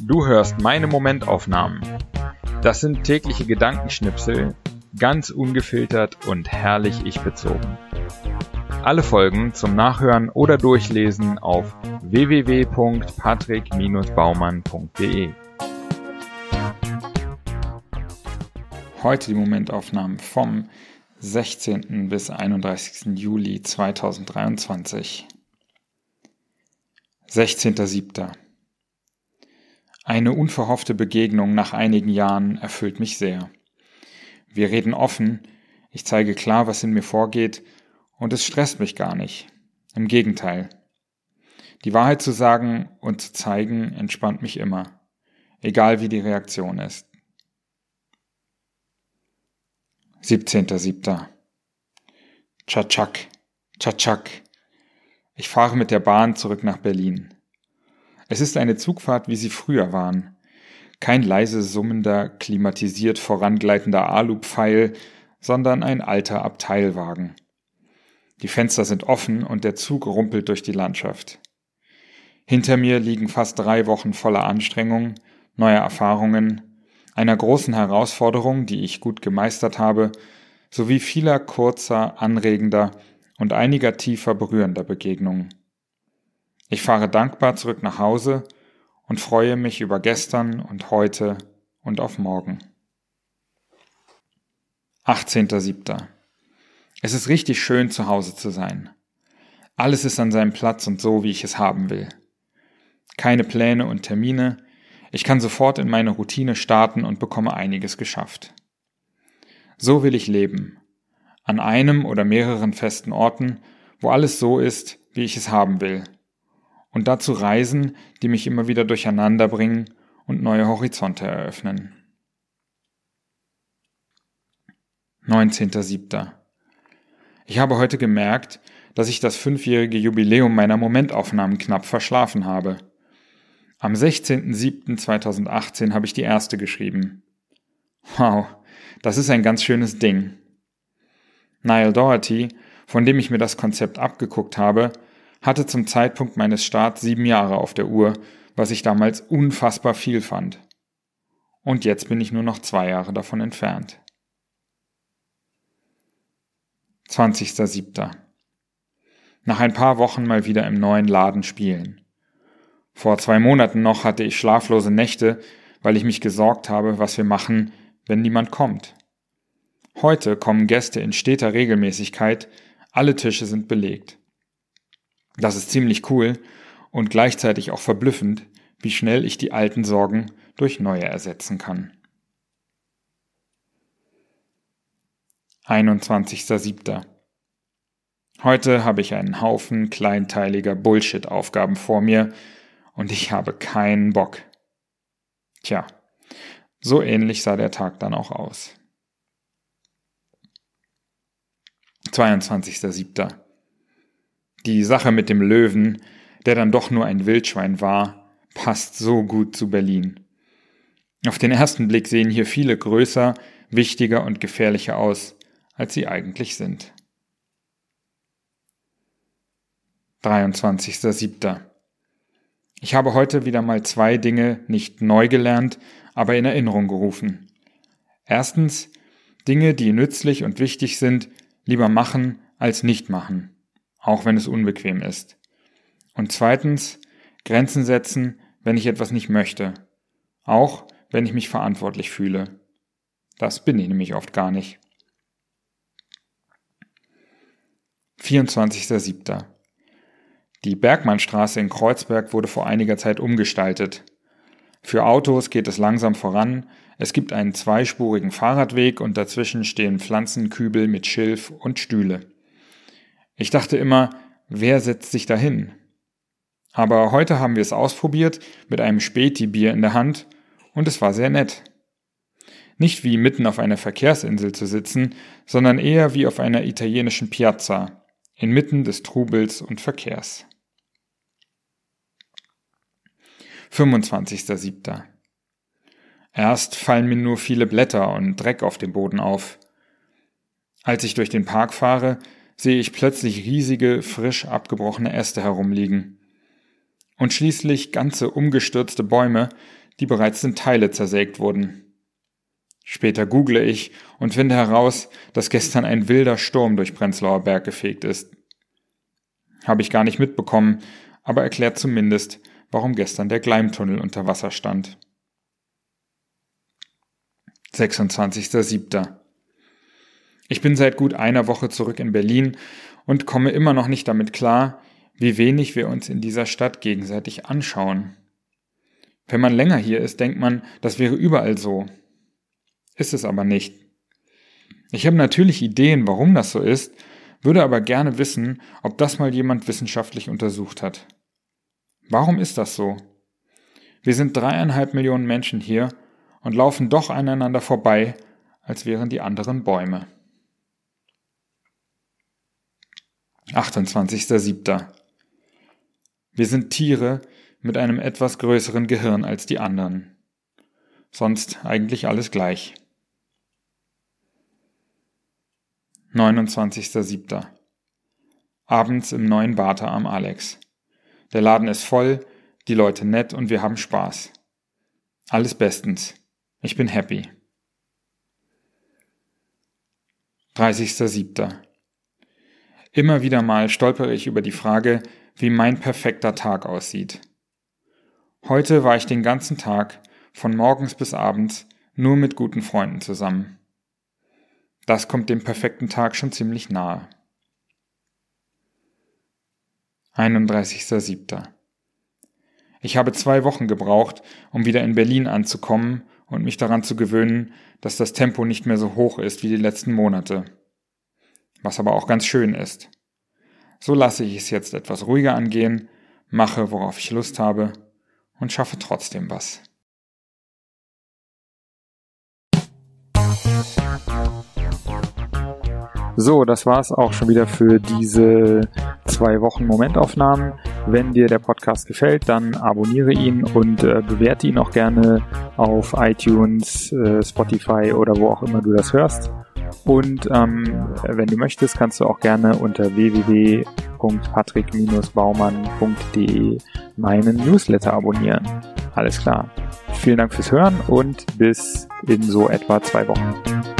Du hörst meine Momentaufnahmen. Das sind tägliche Gedankenschnipsel, ganz ungefiltert und herrlich ich bezogen. Alle Folgen zum Nachhören oder Durchlesen auf www.patrick-baumann.de. Heute die Momentaufnahmen vom 16. bis 31. Juli 2023. 16.07. Eine unverhoffte Begegnung nach einigen Jahren erfüllt mich sehr. Wir reden offen, ich zeige klar, was in mir vorgeht, und es stresst mich gar nicht. Im Gegenteil. Die Wahrheit zu sagen und zu zeigen entspannt mich immer, egal wie die Reaktion ist. 17.07. Tschatschak, Tschatschak. Ich fahre mit der Bahn zurück nach Berlin. Es ist eine Zugfahrt, wie sie früher waren. Kein leise summender, klimatisiert vorangleitender Alupfeil, sondern ein alter Abteilwagen. Die Fenster sind offen und der Zug rumpelt durch die Landschaft. Hinter mir liegen fast drei Wochen voller Anstrengung, neuer Erfahrungen, einer großen Herausforderung, die ich gut gemeistert habe, sowie vieler kurzer, anregender und einiger tiefer berührender Begegnungen. Ich fahre dankbar zurück nach Hause und freue mich über gestern und heute und auf morgen. 18.07. Es ist richtig schön, zu Hause zu sein. Alles ist an seinem Platz und so, wie ich es haben will. Keine Pläne und Termine, ich kann sofort in meine Routine starten und bekomme einiges geschafft. So will ich leben. An einem oder mehreren festen Orten, wo alles so ist, wie ich es haben will. Und dazu Reisen, die mich immer wieder durcheinander bringen und neue Horizonte eröffnen. 19.07. Ich habe heute gemerkt, dass ich das fünfjährige Jubiläum meiner Momentaufnahmen knapp verschlafen habe. Am 16.07.2018 habe ich die erste geschrieben. Wow, das ist ein ganz schönes Ding. Niall Doherty, von dem ich mir das Konzept abgeguckt habe, hatte zum Zeitpunkt meines Starts sieben Jahre auf der Uhr, was ich damals unfassbar viel fand. Und jetzt bin ich nur noch zwei Jahre davon entfernt. 20.07. Nach ein paar Wochen mal wieder im neuen Laden spielen. Vor zwei Monaten noch hatte ich schlaflose Nächte, weil ich mich gesorgt habe, was wir machen, wenn niemand kommt. Heute kommen Gäste in steter Regelmäßigkeit, alle Tische sind belegt. Das ist ziemlich cool und gleichzeitig auch verblüffend, wie schnell ich die alten Sorgen durch neue ersetzen kann. 21.07. Heute habe ich einen Haufen kleinteiliger Bullshit-Aufgaben vor mir, und ich habe keinen Bock. Tja, so ähnlich sah der Tag dann auch aus. 22.07. Die Sache mit dem Löwen, der dann doch nur ein Wildschwein war, passt so gut zu Berlin. Auf den ersten Blick sehen hier viele größer, wichtiger und gefährlicher aus, als sie eigentlich sind. 23.07. Ich habe heute wieder mal zwei Dinge nicht neu gelernt, aber in Erinnerung gerufen. Erstens, Dinge, die nützlich und wichtig sind, lieber machen als nicht machen, auch wenn es unbequem ist. Und zweitens, Grenzen setzen, wenn ich etwas nicht möchte, auch wenn ich mich verantwortlich fühle. Das bin ich nämlich oft gar nicht. 24.07. Die Bergmannstraße in Kreuzberg wurde vor einiger Zeit umgestaltet. Für Autos geht es langsam voran, es gibt einen zweispurigen Fahrradweg und dazwischen stehen Pflanzenkübel mit Schilf und Stühle. Ich dachte immer, wer setzt sich dahin? Aber heute haben wir es ausprobiert mit einem Späti-Bier in der Hand und es war sehr nett. Nicht wie mitten auf einer Verkehrsinsel zu sitzen, sondern eher wie auf einer italienischen Piazza, inmitten des Trubels und Verkehrs. 25.07. Erst fallen mir nur viele Blätter und Dreck auf dem Boden auf. Als ich durch den Park fahre, sehe ich plötzlich riesige, frisch abgebrochene Äste herumliegen. Und schließlich ganze umgestürzte Bäume, die bereits in Teile zersägt wurden. Später google ich und finde heraus, dass gestern ein wilder Sturm durch Prenzlauer Berg gefegt ist. Habe ich gar nicht mitbekommen, aber erklärt zumindest, warum gestern der Gleimtunnel unter Wasser stand. 26.07. Ich bin seit gut einer Woche zurück in Berlin und komme immer noch nicht damit klar, wie wenig wir uns in dieser Stadt gegenseitig anschauen. Wenn man länger hier ist, denkt man, das wäre überall so. Ist es aber nicht. Ich habe natürlich Ideen, warum das so ist, würde aber gerne wissen, ob das mal jemand wissenschaftlich untersucht hat. Warum ist das so? Wir sind dreieinhalb Millionen Menschen hier und laufen doch aneinander vorbei, als wären die anderen Bäume. 28.07. Wir sind Tiere mit einem etwas größeren Gehirn als die anderen. Sonst eigentlich alles gleich. 29.07. Abends im neuen Bata am Alex. Der Laden ist voll, die Leute nett und wir haben Spaß. Alles bestens. Ich bin happy. 30.07. Immer wieder mal stolpere ich über die Frage, wie mein perfekter Tag aussieht. Heute war ich den ganzen Tag, von morgens bis abends, nur mit guten Freunden zusammen. Das kommt dem perfekten Tag schon ziemlich nahe. 31.07. Ich habe zwei Wochen gebraucht, um wieder in Berlin anzukommen und mich daran zu gewöhnen, dass das Tempo nicht mehr so hoch ist wie die letzten Monate. Was aber auch ganz schön ist. So lasse ich es jetzt etwas ruhiger angehen, mache, worauf ich Lust habe und schaffe trotzdem was. So, das war's auch schon wieder für diese zwei Wochen Momentaufnahmen. Wenn dir der Podcast gefällt, dann abonniere ihn und äh, bewerte ihn auch gerne auf iTunes, äh, Spotify oder wo auch immer du das hörst. Und ähm, wenn du möchtest, kannst du auch gerne unter www.patrick-baumann.de meinen Newsletter abonnieren. Alles klar. Vielen Dank fürs Hören und bis in so etwa zwei Wochen.